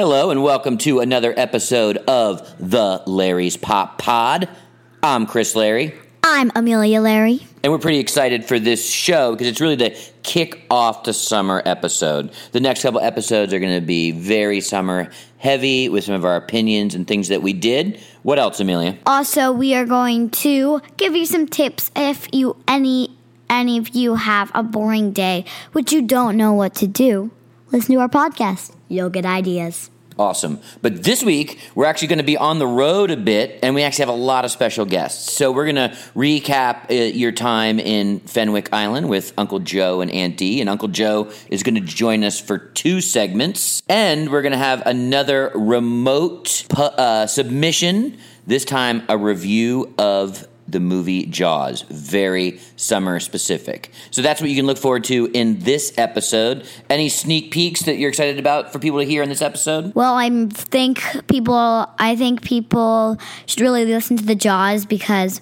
Hello, and welcome to another episode of the Larry's Pop Pod. I'm Chris Larry, I'm Amelia Larry. and we're pretty excited for this show because it's really the kick off to summer episode. The next couple episodes are going to be very summer heavy with some of our opinions and things that we did. What else, Amelia? Also, we are going to give you some tips if you any any of you have a boring day which you don't know what to do. Listen to our podcast. You'll get ideas. Awesome. But this week, we're actually going to be on the road a bit, and we actually have a lot of special guests. So we're going to recap uh, your time in Fenwick Island with Uncle Joe and Aunt Dee. And Uncle Joe is going to join us for two segments. And we're going to have another remote pu- uh, submission, this time a review of the movie Jaws, very summer specific. So that's what you can look forward to in this episode. Any sneak peeks that you're excited about for people to hear in this episode? Well, I think people I think people should really listen to the Jaws because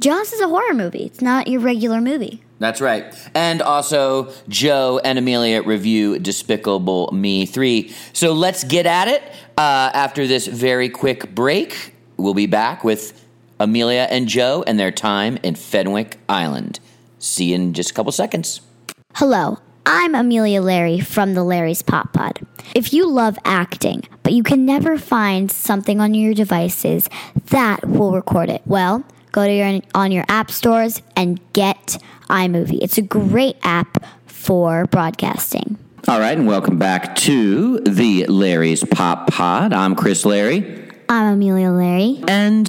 Jaws is a horror movie. It's not your regular movie. That's right. And also, Joe and Amelia review Despicable Me 3. So let's get at it. Uh, after this very quick break, we'll be back with Amelia and Joe and their time in Fenwick Island. See you in just a couple seconds. Hello, I'm Amelia Larry from the Larry's Pop Pod. If you love acting, but you can never find something on your devices that will record it, well, go to your on your app stores and get iMovie. It's a great app for broadcasting. All right, and welcome back to the Larry's Pop Pod. I'm Chris Larry. I'm Amelia Larry. And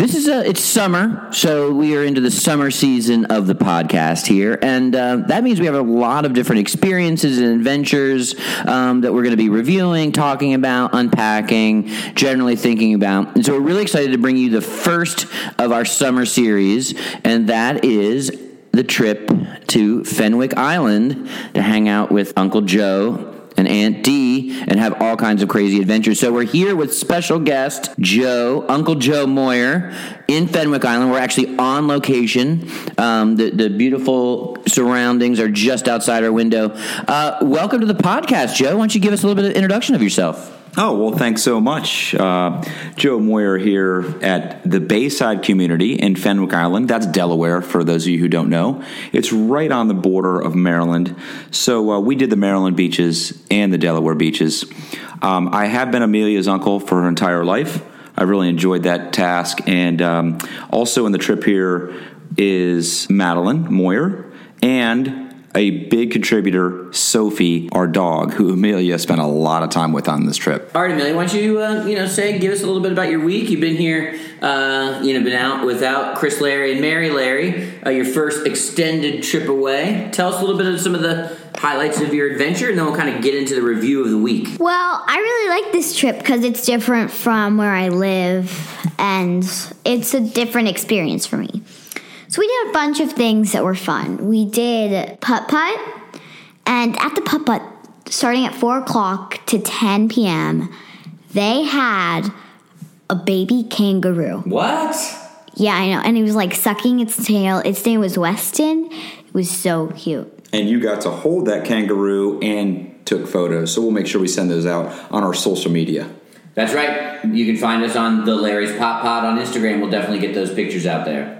this is a it's summer, so we are into the summer season of the podcast here, and uh, that means we have a lot of different experiences and adventures um, that we're going to be reviewing, talking about, unpacking, generally thinking about. And so we're really excited to bring you the first of our summer series, and that is the trip to Fenwick Island to hang out with Uncle Joe and Aunt Dee and have all kinds of crazy adventures. So we're here with special guest Joe, Uncle Joe Moyer in Fenwick Island. We're actually on location. Um, the, the beautiful surroundings are just outside our window. Uh, welcome to the podcast, Joe. Why don't you give us a little bit of introduction of yourself? Oh, well, thanks so much. Uh, Joe Moyer here at the Bayside community in Fenwick Island. That's Delaware, for those of you who don't know. It's right on the border of Maryland. So uh, we did the Maryland beaches and the Delaware beaches. Um, I have been Amelia's uncle for her entire life. I really enjoyed that task. And um, also in the trip here is Madeline Moyer and a big contributor, Sophie, our dog, who Amelia spent a lot of time with on this trip. All right, Amelia, why don't you, uh, you know, say, give us a little bit about your week. You've been here, uh, you know, been out without Chris Larry and Mary Larry, uh, your first extended trip away. Tell us a little bit of some of the highlights of your adventure, and then we'll kind of get into the review of the week. Well, I really like this trip because it's different from where I live and it's a different experience for me. So we did a bunch of things that were fun. We did putt putt, and at the putt putt, starting at 4 o'clock to 10 p.m., they had a baby kangaroo. What? Yeah, I know. And it was like sucking its tail. Its name was Weston. It was so cute. And you got to hold that kangaroo and took photos. So we'll make sure we send those out on our social media. That's right. You can find us on the Larry's Pop Pod on Instagram. We'll definitely get those pictures out there.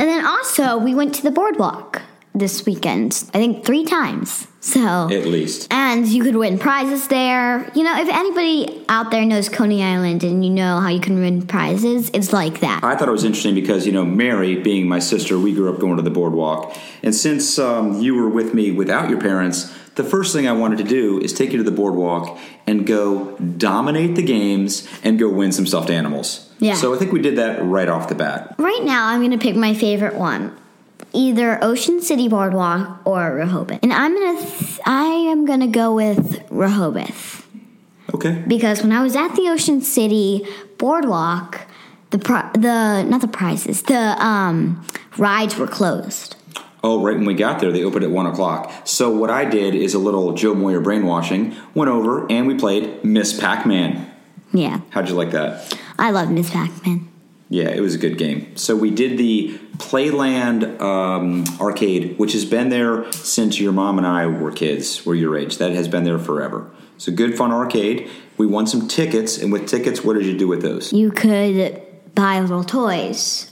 And then also, we went to the boardwalk this weekend, I think three times. So, At least. and you could win prizes there. You know, if anybody out there knows Coney Island and you know how you can win prizes, it's like that. I thought it was interesting because, you know, Mary, being my sister, we grew up going to the boardwalk. And since um, you were with me without your parents, the first thing I wanted to do is take you to the boardwalk and go dominate the games and go win some stuffed animals. Yeah. So I think we did that right off the bat. Right now, I'm going to pick my favorite one. Either Ocean City Boardwalk or Rehoboth. And I'm going to th- I am going to go with Rehoboth. Okay. because when I was at the Ocean City Boardwalk, the pri- the not the prizes, the um, rides were closed. Oh, right when we got there, they opened at one o'clock. So what I did is a little Joe Moyer brainwashing. Went over and we played Miss Pac-Man. Yeah, How'd you like that? I love Miss Pac-Man. Yeah, it was a good game. So we did the Playland um, arcade, which has been there since your mom and I were kids, were your age. That has been there forever. So good fun arcade. We won some tickets, and with tickets, what did you do with those? You could buy little toys.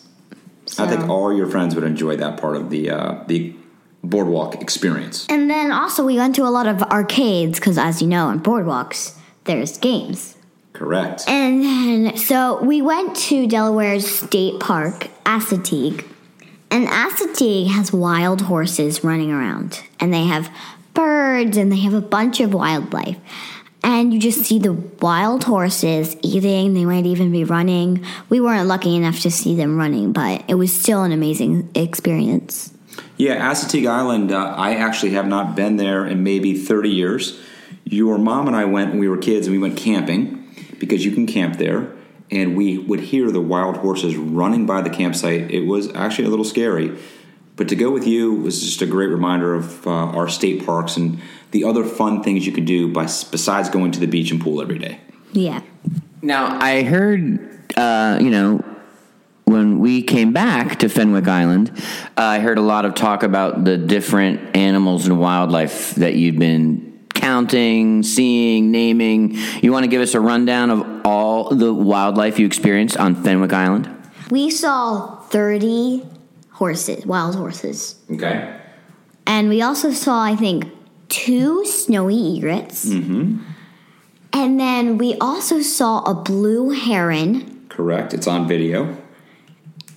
I think all your friends would enjoy that part of the uh, the boardwalk experience. And then also we went to a lot of arcades because, as you know, on boardwalks there's games. Correct. And then so we went to Delaware's State Park, Assateague, and Assateague has wild horses running around, and they have birds, and they have a bunch of wildlife. And you just see the wild horses eating. They might even be running. We weren't lucky enough to see them running, but it was still an amazing experience. Yeah, Assateague Island. Uh, I actually have not been there in maybe thirty years. Your mom and I went when we were kids, and we went camping because you can camp there. And we would hear the wild horses running by the campsite. It was actually a little scary, but to go with you was just a great reminder of uh, our state parks and the other fun things you could do by, besides going to the beach and pool every day. Yeah. Now, I heard, uh, you know, when we came back to Fenwick Island, uh, I heard a lot of talk about the different animals and wildlife that you've been counting, seeing, naming. You want to give us a rundown of all the wildlife you experienced on Fenwick Island? We saw 30 horses, wild horses. Okay. And we also saw, I think, two snowy egrets. Mm-hmm. And then we also saw a blue heron. Correct. It's on video.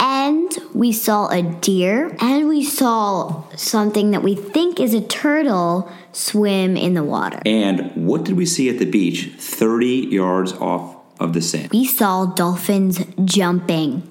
And we saw a deer. And we saw something that we think is a turtle swim in the water. And what did we see at the beach 30 yards off of the sand? We saw dolphins jumping.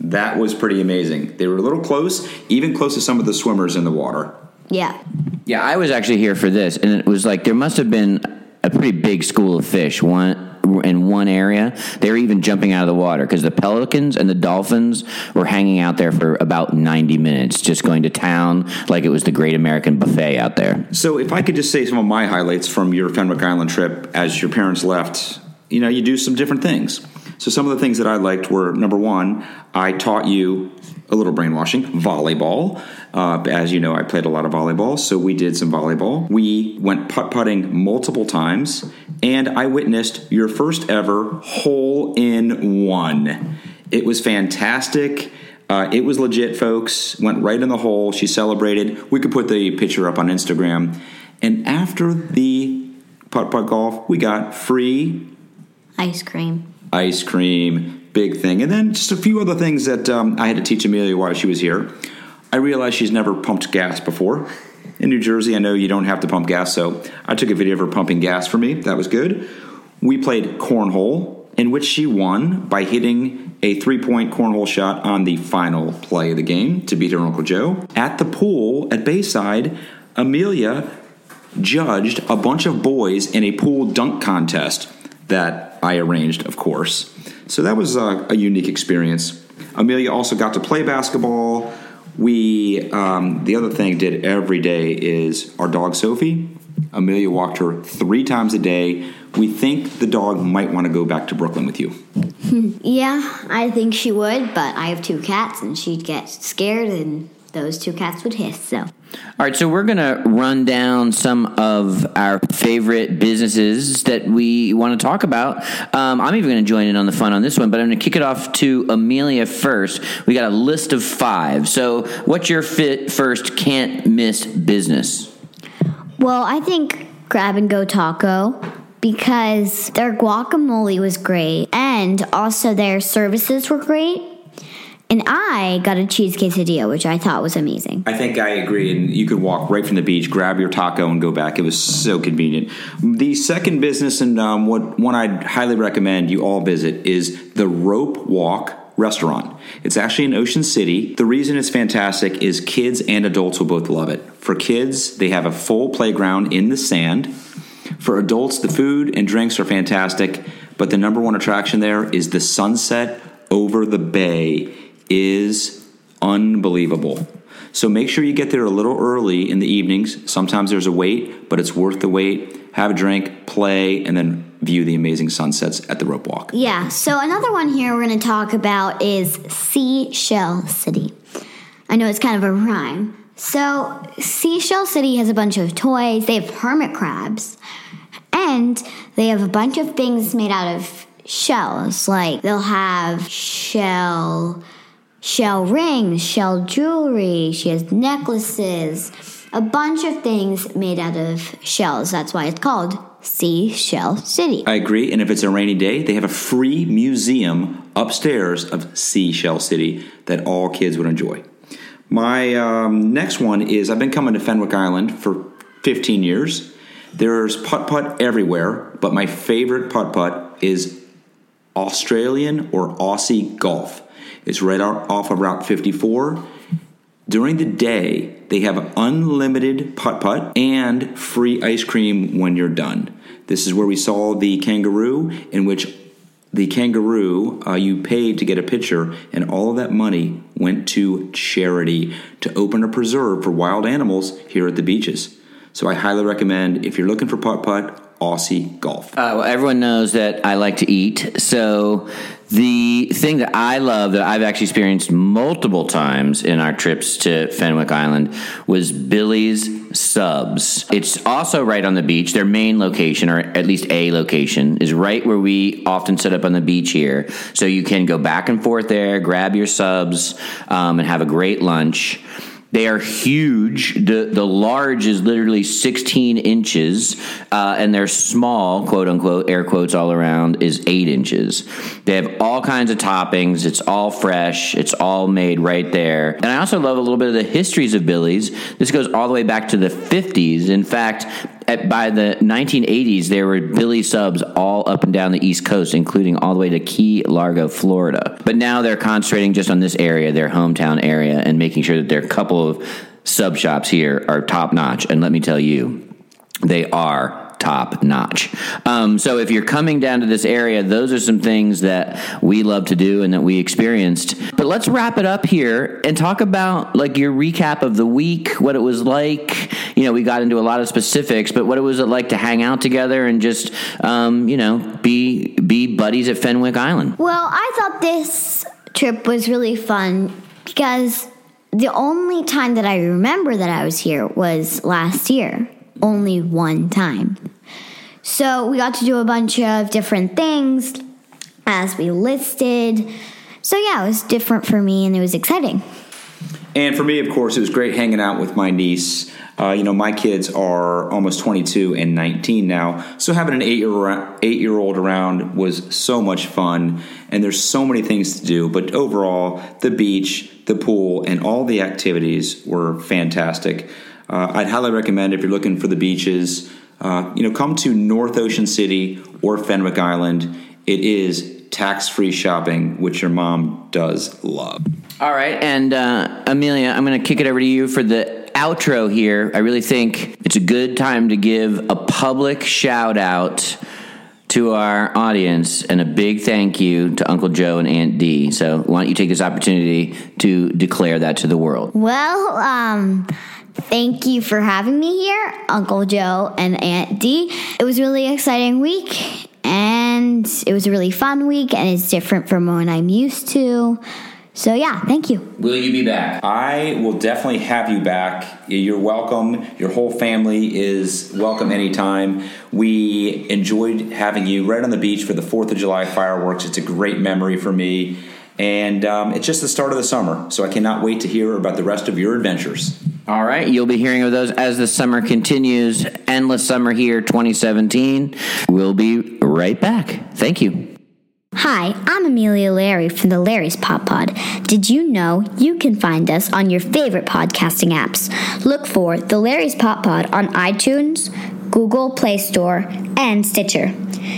That was pretty amazing. They were a little close, even close to some of the swimmers in the water. Yeah. Yeah, I was actually here for this, and it was like there must have been a pretty big school of fish. One in one area, they were even jumping out of the water because the pelicans and the dolphins were hanging out there for about ninety minutes, just going to town like it was the Great American Buffet out there. So, if I could just say some of my highlights from your Fenwick Island trip as your parents left, you know, you do some different things. So, some of the things that I liked were number one, I taught you a little brainwashing volleyball. Uh, as you know, I played a lot of volleyball, so we did some volleyball. We went putt putting multiple times, and I witnessed your first ever hole in one. It was fantastic. Uh, it was legit, folks. Went right in the hole. She celebrated. We could put the picture up on Instagram. And after the putt putt golf, we got free Ice cream. Ice cream, big thing. And then just a few other things that um, I had to teach Amelia while she was here. I realized she's never pumped gas before. In New Jersey, I know you don't have to pump gas, so I took a video of her pumping gas for me. That was good. We played cornhole, in which she won by hitting a three point cornhole shot on the final play of the game to beat her Uncle Joe. At the pool at Bayside, Amelia judged a bunch of boys in a pool dunk contest that I arranged, of course. So that was uh, a unique experience. Amelia also got to play basketball. We, um, the other thing did every day is our dog Sophie. Amelia walked her three times a day. We think the dog might want to go back to Brooklyn with you. Yeah, I think she would, but I have two cats and she'd get scared and those two cats would hiss, so. All right, so we're going to run down some of our favorite businesses that we want to talk about. Um, I'm even going to join in on the fun on this one, but I'm going to kick it off to Amelia first. We got a list of five. So, what's your fit first can't miss business? Well, I think Grab and Go Taco because their guacamole was great and also their services were great. And I got a cheese quesadilla, which I thought was amazing. I think I agree, and you could walk right from the beach, grab your taco, and go back. It was so convenient. The second business, and um, what one I'd highly recommend you all visit, is the Rope Walk restaurant. It's actually in Ocean City. The reason it's fantastic is kids and adults will both love it. For kids, they have a full playground in the sand. For adults, the food and drinks are fantastic, but the number one attraction there is the sunset over the bay is unbelievable. So make sure you get there a little early in the evenings. Sometimes there's a wait, but it's worth the wait. Have a drink, play, and then view the amazing sunsets at the rope walk. Yeah, so another one here we're going to talk about is Seashell City. I know it's kind of a rhyme. So, Seashell City has a bunch of toys, they have hermit crabs, And they have a bunch of things made out of shells. Like they'll have shell shell rings, shell jewelry, she has necklaces, a bunch of things made out of shells. That's why it's called Seashell City. I agree. And if it's a rainy day, they have a free museum upstairs of Seashell City that all kids would enjoy. My um, next one is I've been coming to Fenwick Island for 15 years. There's putt putt everywhere, but my favorite putt putt is Australian or Aussie golf. It's right off of Route 54. During the day, they have unlimited putt putt and free ice cream when you're done. This is where we saw the kangaroo, in which the kangaroo uh, you paid to get a picture, and all of that money went to charity to open a preserve for wild animals here at the beaches. So I highly recommend if you're looking for putt putt, Aussie golf. Uh, well, everyone knows that I like to eat. So the thing that I love that I've actually experienced multiple times in our trips to Fenwick Island was Billy's Subs. It's also right on the beach. Their main location, or at least a location, is right where we often set up on the beach here. So you can go back and forth there, grab your subs, um, and have a great lunch. They are huge. The the large is literally 16 inches, uh, and their small, quote unquote, air quotes all around, is eight inches. They have all kinds of toppings. It's all fresh. It's all made right there. And I also love a little bit of the histories of Billy's. This goes all the way back to the 50s. In fact, at, by the 1980s, there were Billy subs all up and down the East Coast, including all the way to Key Largo, Florida. But now they're concentrating just on this area, their hometown area, and making sure that their couple of sub shops here are top notch. And let me tell you, they are top notch. Um, so if you're coming down to this area, those are some things that we love to do and that we experienced. But let's wrap it up here and talk about like your recap of the week, what it was like. You know, we got into a lot of specifics, but what it was it like to hang out together and just, um, you know, be be buddies at Fenwick Island. Well, I thought this trip was really fun because the only time that I remember that I was here was last year only one time. So we got to do a bunch of different things as we listed. So yeah, it was different for me and it was exciting. And for me, of course, it was great hanging out with my niece. Uh, you know, my kids are almost 22 and 19 now, so having an eight year eight year old around was so much fun. And there's so many things to do, but overall, the beach, the pool, and all the activities were fantastic. Uh, I'd highly recommend if you're looking for the beaches, uh, you know, come to North Ocean City or Fenwick Island. It is tax-free shopping, which your mom does love. All right, and uh, Amelia, I'm going to kick it over to you for the outro here. I really think it's a good time to give a public shout out to our audience and a big thank you to Uncle Joe and Aunt Dee. So, why don't you take this opportunity to declare that to the world? Well, um, Thank you for having me here, Uncle Joe and Aunt Dee. It was a really exciting week and it was a really fun week and it's different from what I'm used to. So yeah, thank you. Will you be back? I will definitely have you back. You're welcome. Your whole family is welcome anytime. We enjoyed having you right on the beach for the 4th of July fireworks. It's a great memory for me. And um, it's just the start of the summer, so I cannot wait to hear about the rest of your adventures. All right, you'll be hearing of those as the summer continues. Endless Summer here 2017. We'll be right back. Thank you. Hi, I'm Amelia Larry from the Larry's Pop Pod. Did you know you can find us on your favorite podcasting apps? Look for the Larry's Pop Pod on iTunes, Google Play Store, and Stitcher.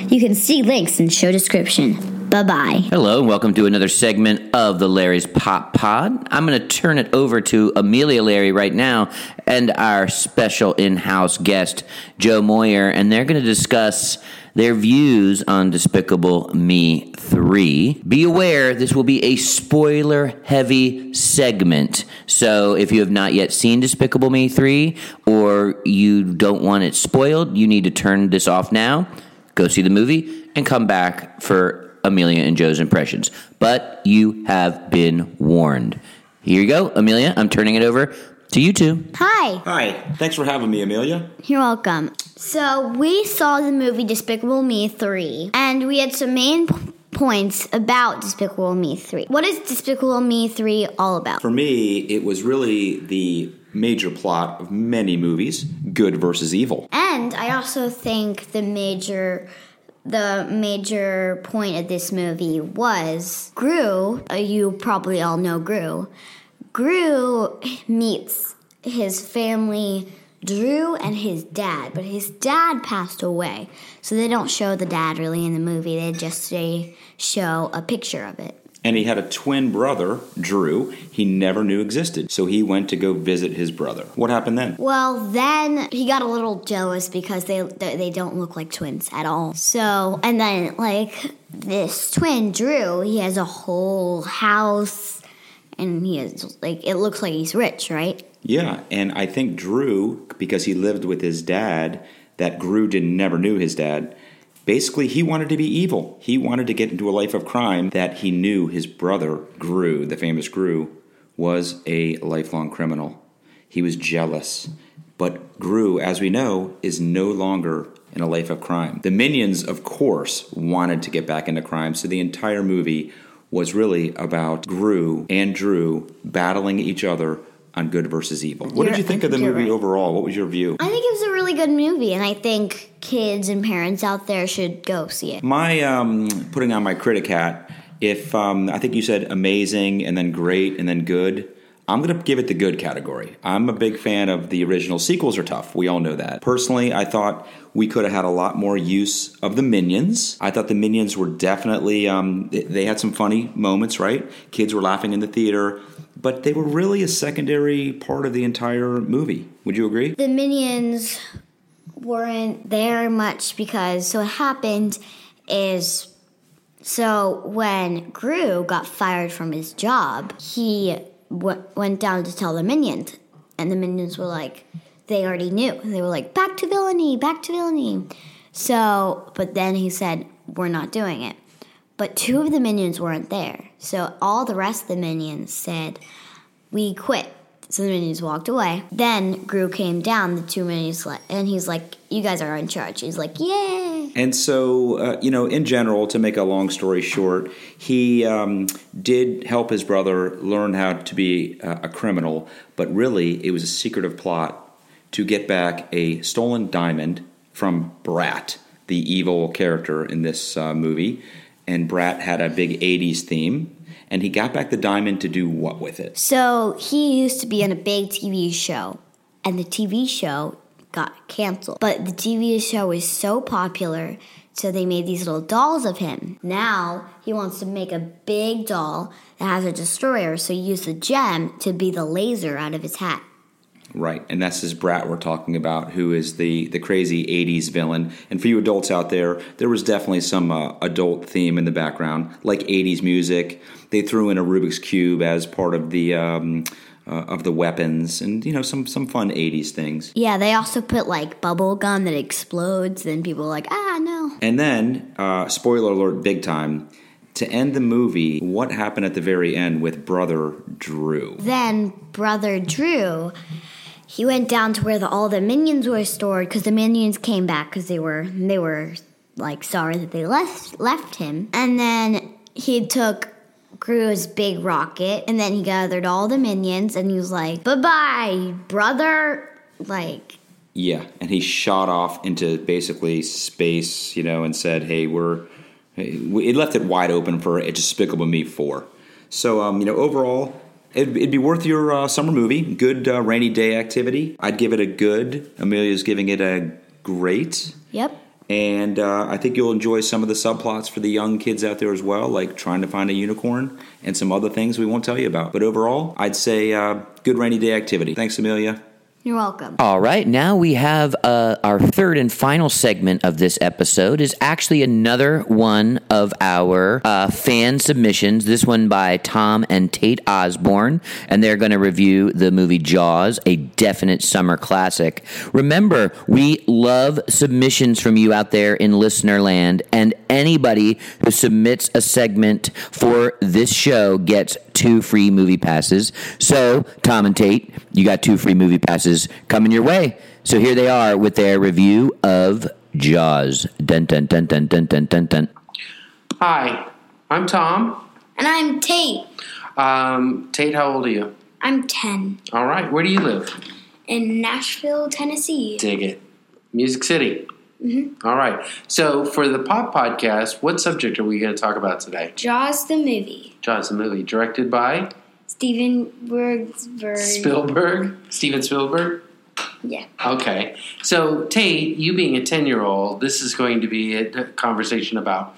You can see links in show description. Bye bye. Hello, and welcome to another segment of the Larry's Pop Pod. I'm going to turn it over to Amelia Larry right now and our special in house guest, Joe Moyer, and they're going to discuss their views on Despicable Me 3. Be aware, this will be a spoiler heavy segment. So if you have not yet seen Despicable Me 3 or you don't want it spoiled, you need to turn this off now, go see the movie, and come back for Amelia and Joe's impressions. But you have been warned. Here you go, Amelia. I'm turning it over To you too. Hi. Hi. Thanks for having me, Amelia. You're welcome. So, we saw the movie Despicable Me 3, and we had some main p- points about Despicable Me 3. What is Despicable Me 3 all about? For me, it was really the major plot of many movies good versus evil. And I also think the major the major point of this movie was Gru, uh, you probably all know Gru. Gru meets his family Drew and his dad, but his dad passed away. So they don't show the dad really in the movie. They just say, show a picture of it. And he had a twin brother, Drew, he never knew existed. So he went to go visit his brother. What happened then? Well, then he got a little jealous because they they don't look like twins at all. So, and then like this twin Drew, he has a whole house and he is like it looks like he's rich, right? Yeah, and I think Drew, because he lived with his dad, that Drew didn't never knew his dad. Basically, he wanted to be evil. He wanted to get into a life of crime that he knew his brother, Gru, the famous Gru, was a lifelong criminal. He was jealous. But Gru, as we know, is no longer in a life of crime. The minions, of course, wanted to get back into crime, so the entire movie was really about Gru and Drew battling each other on good versus evil. What did You're- you think of the movie right. overall? What was your view? I think it was a really good movie, and I think kids and parents out there should go see it. My um, putting on my critic hat. If um, I think you said amazing and then great and then good, I'm going to give it the good category. I'm a big fan of the original. Sequels are tough. We all know that. Personally, I thought we could have had a lot more use of the minions. I thought the minions were definitely um, they- they had some funny moments. Right, kids were laughing in the theater, but they were really a secondary part of the entire movie. Would you agree? The minions weren't there much because so what happened is so when Gru got fired from his job, he w- went down to tell the minions, and the minions were like, they already knew. They were like, back to villainy, back to villainy. So, but then he said, we're not doing it. But two of the minions weren't there. So all the rest of the minions said, we quit. So the minions walked away. Then Gru came down, the two minions, and he's like, you guys are in charge. He's like, yay. And so, uh, you know, in general, to make a long story short, he um, did help his brother learn how to be uh, a criminal, but really it was a secretive plot to get back a stolen diamond from Bratt, the evil character in this uh, movie. And Bratt had a big 80s theme, and he got back the diamond to do what with it? So he used to be on a big TV show, and the TV show got canceled. But the TV show was so popular, so they made these little dolls of him. Now he wants to make a big doll that has a destroyer, so he used the gem to be the laser out of his hat. Right, and that's this Bratt we're talking about, who is the the crazy '80s villain. And for you adults out there, there was definitely some uh, adult theme in the background, like '80s music. They threw in a Rubik's cube as part of the um, uh, of the weapons, and you know some some fun '80s things. Yeah, they also put like bubble gum that explodes, and people are like, ah, no. And then, uh, spoiler alert, big time. To end the movie, what happened at the very end with brother Drew? Then brother Drew, he went down to where the, all the minions were stored because the minions came back because they were they were like sorry that they left left him. And then he took Gru's big rocket, and then he gathered all the minions, and he was like, "Bye bye, brother." Like Yeah, and he shot off into basically space, you know, and said, "Hey, we're." It left it wide open for a Despicable Me four. So, um, you know, overall, it'd, it'd be worth your uh, summer movie. Good uh, rainy day activity. I'd give it a good. Amelia's giving it a great. Yep. And uh, I think you'll enjoy some of the subplots for the young kids out there as well, like trying to find a unicorn and some other things we won't tell you about. But overall, I'd say uh, good rainy day activity. Thanks, Amelia. You're welcome. All right, now we have uh, our third and final segment of this episode is actually another one of our uh, fan submissions. This one by Tom and Tate Osborne, and they're going to review the movie Jaws, a definite summer classic. Remember, we love submissions from you out there in listener land, and anybody who submits a segment for this show gets two free movie passes. So, Tom and Tate, you got two free movie passes coming your way. So here they are with their review of Jaws. Dun dun dun dun dun dun dun dun. Hi, I'm Tom. And I'm Tate. Um, Tate, how old are you? I'm 10 All right, where do you live? in Nashville, Tennessee. Dig it. Music City. Mm-hmm. All right. So for the Pop Podcast, what subject are we going to talk about today? Jaws the movie. Jaws, the movie, directed by Steven Bergsberg. Spielberg, Steven Spielberg. Yeah. Okay. So Tate, you being a ten-year-old, this is going to be a conversation about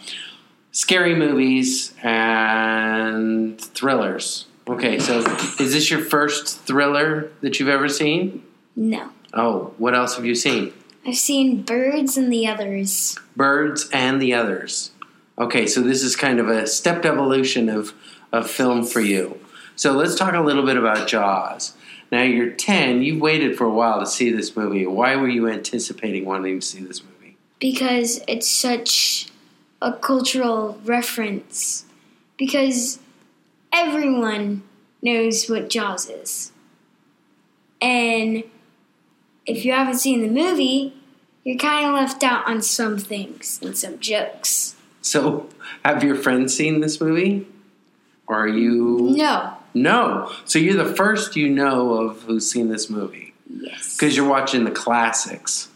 scary movies and thrillers. Okay. So is this your first thriller that you've ever seen? No. Oh, what else have you seen? I've seen Birds and the Others. Birds and the Others. Okay, so this is kind of a stepped evolution of, of film for you. So let's talk a little bit about Jaws. Now you're 10, you've waited for a while to see this movie. Why were you anticipating wanting to see this movie? because it's such a cultural reference. Because everyone knows what Jaws is. And if you haven't seen the movie, you're kind of left out on some things and some jokes. So, have your friends seen this movie? Or are you. No. No. So you're the first you know of who's seen this movie. Yes. Because you're watching the classics.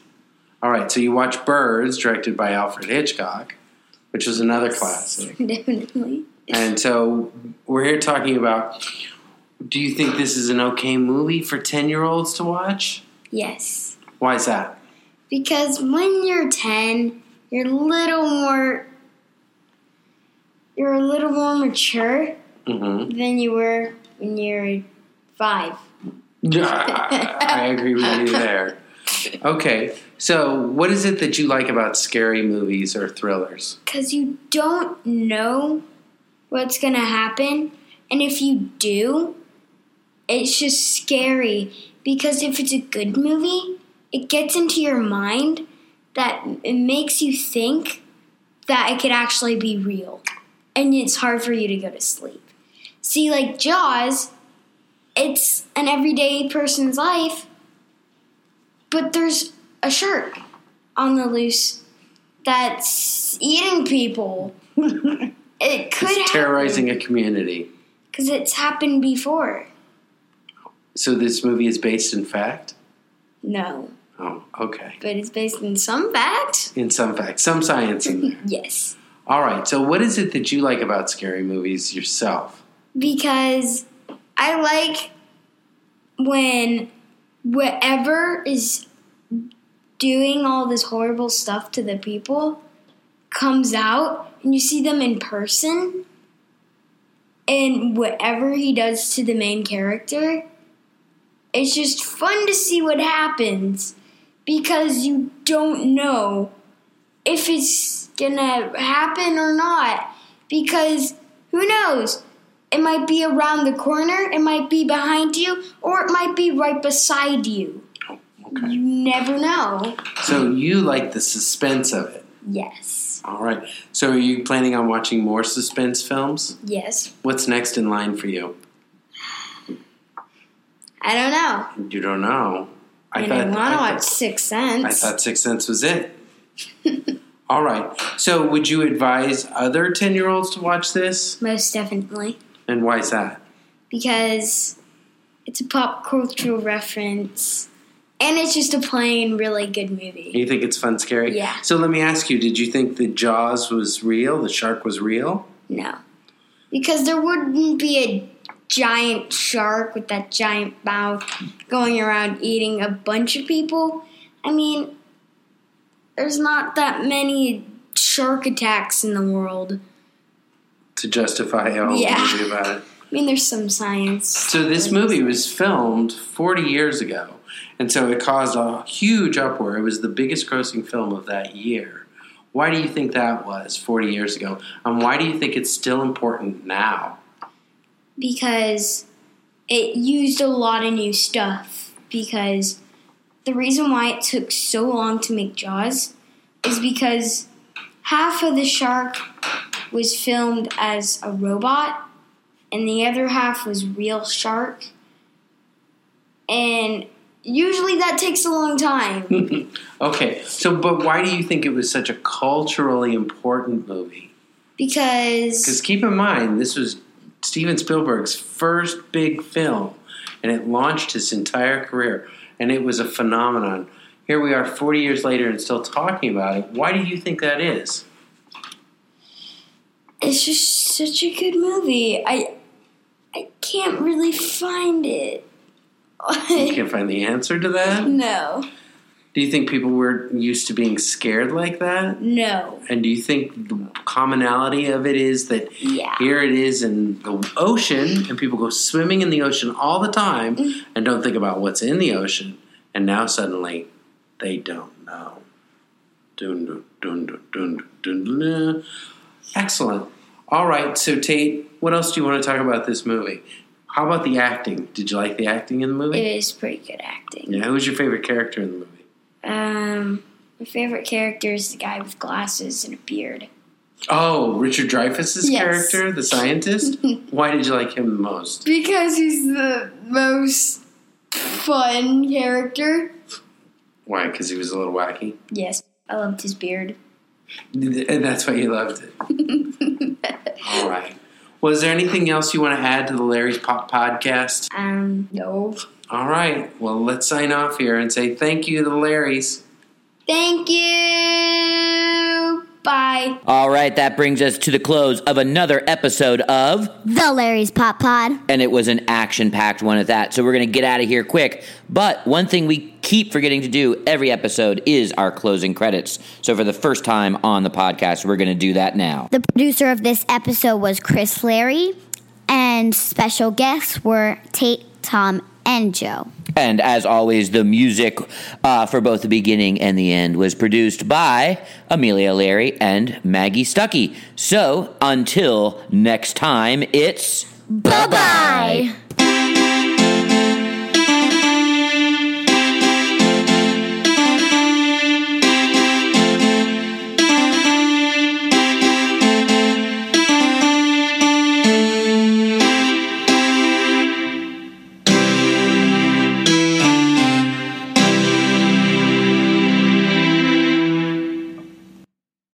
All right, so you watch Birds, directed by Alfred Hitchcock, which was another classic. Definitely. And so we're here talking about do you think this is an okay movie for 10 year olds to watch? Yes. Why is that? Because when you're 10, you're a little more you're a little more mature Mm-hmm. than you were when you were 5. I agree with you there. Okay, so what is it that you like about scary movies or thrillers? Cuz you don't know what's going to happen, and if you do, it's just scary because if it's a good movie, it gets into your mind that it makes you think that it could actually be real. And it's hard for you to go to sleep. See, like Jaws, it's an everyday person's life, but there's a shark on the loose that's eating people. it could It's terrorizing a community. because it's happened before. So this movie is based in fact? No, Oh, okay. but it's based in some fact. In some fact, some science in there. Yes, All right, so what is it that you like about scary movies yourself? Because I like when whatever is doing all this horrible stuff to the people comes out and you see them in person and whatever he does to the main character it's just fun to see what happens because you don't know if it's gonna happen or not because who knows it might be around the corner it might be behind you or it might be right beside you Okay. you never know So you like the suspense of it. yes All right. So are you planning on watching more suspense films? yes What's next in line for you? i don't know You don't know. I i want to watch Six sense I thought Six Sense was it. All right. So would you advise other 10-year-olds to watch this? most definitely And why is that? because it's a pop cultural reference and it's just a plain really good movie You think it's fun scary? Yeah. So let me ask you, did you think the Jaws was real? The shark was real? no because there wouldn't be a giant shark with that giant mouth going around eating a bunch of people i mean there's not that many shark attacks in the world To justify a whole Yeah. movie about it. i mean there's some science So this movie was filmed 40 years ago, and so it caused a huge uproar. It was the biggest grossing film of that year. Why do you think that was 40 years ago? And why do you think it's still important now? because it used a lot of new stuff. Because the reason why it took so long to make Jaws is because half of the shark was filmed as a robot and the other half was real shark. And usually that takes a long time. Okay, so but why do you think it was such a culturally important movie? because Because keep in mind, this was Steven Spielberg's first big film, and it launched his entire career, and it was a phenomenon. Here we are, 40 years later, and still talking about it. Why do you think that is? It's just such a good movie. I I can't really find it. You can't find the answer to that? no. Do you think people were used to being scared like that? No. And do you think the commonality of it is that Yeah. here it is in the ocean, and people go swimming in the ocean all the time mm. and don't think about what's in the ocean, and now suddenly they don't know. Dun, dun, dun, dun, dun, dun, dun, dun. Excellent. All right, so Tate, what else do you want to talk about this movie? How about the acting? Did you like the acting in the movie? It is pretty good acting. Yeah, who's your favorite character in the movie? Um, my favorite character is the guy with glasses and a beard. Oh, Richard Dreyfuss's Yes. character, the scientist. Why did you like him the most? Because he's the most fun character. Why? Because he was a little wacky, Yes, I loved his beard. And that's why you loved it. All right. Was there anything else you want to add to the Larry's Pop podcast? Um, no. All right. Well, let's sign off here and say thank you to the Larrys. Thank you. Bye. All right, that brings us to the close of another episode of, The Larry's Pop Pod. and it was an action packed one at that. So we're going to get out of here quick. But one thing we keep forgetting to do every episode is our closing credits. So for the first time on the podcast, we're going to do that now. The producer of this episode was Chris Larry, and special guests were Tate, Tom, and Joe. And as always, the music uh, for both the beginning and the end was produced by Amelia Larry and Maggie Stuckey. So until next time, it's Bye bye.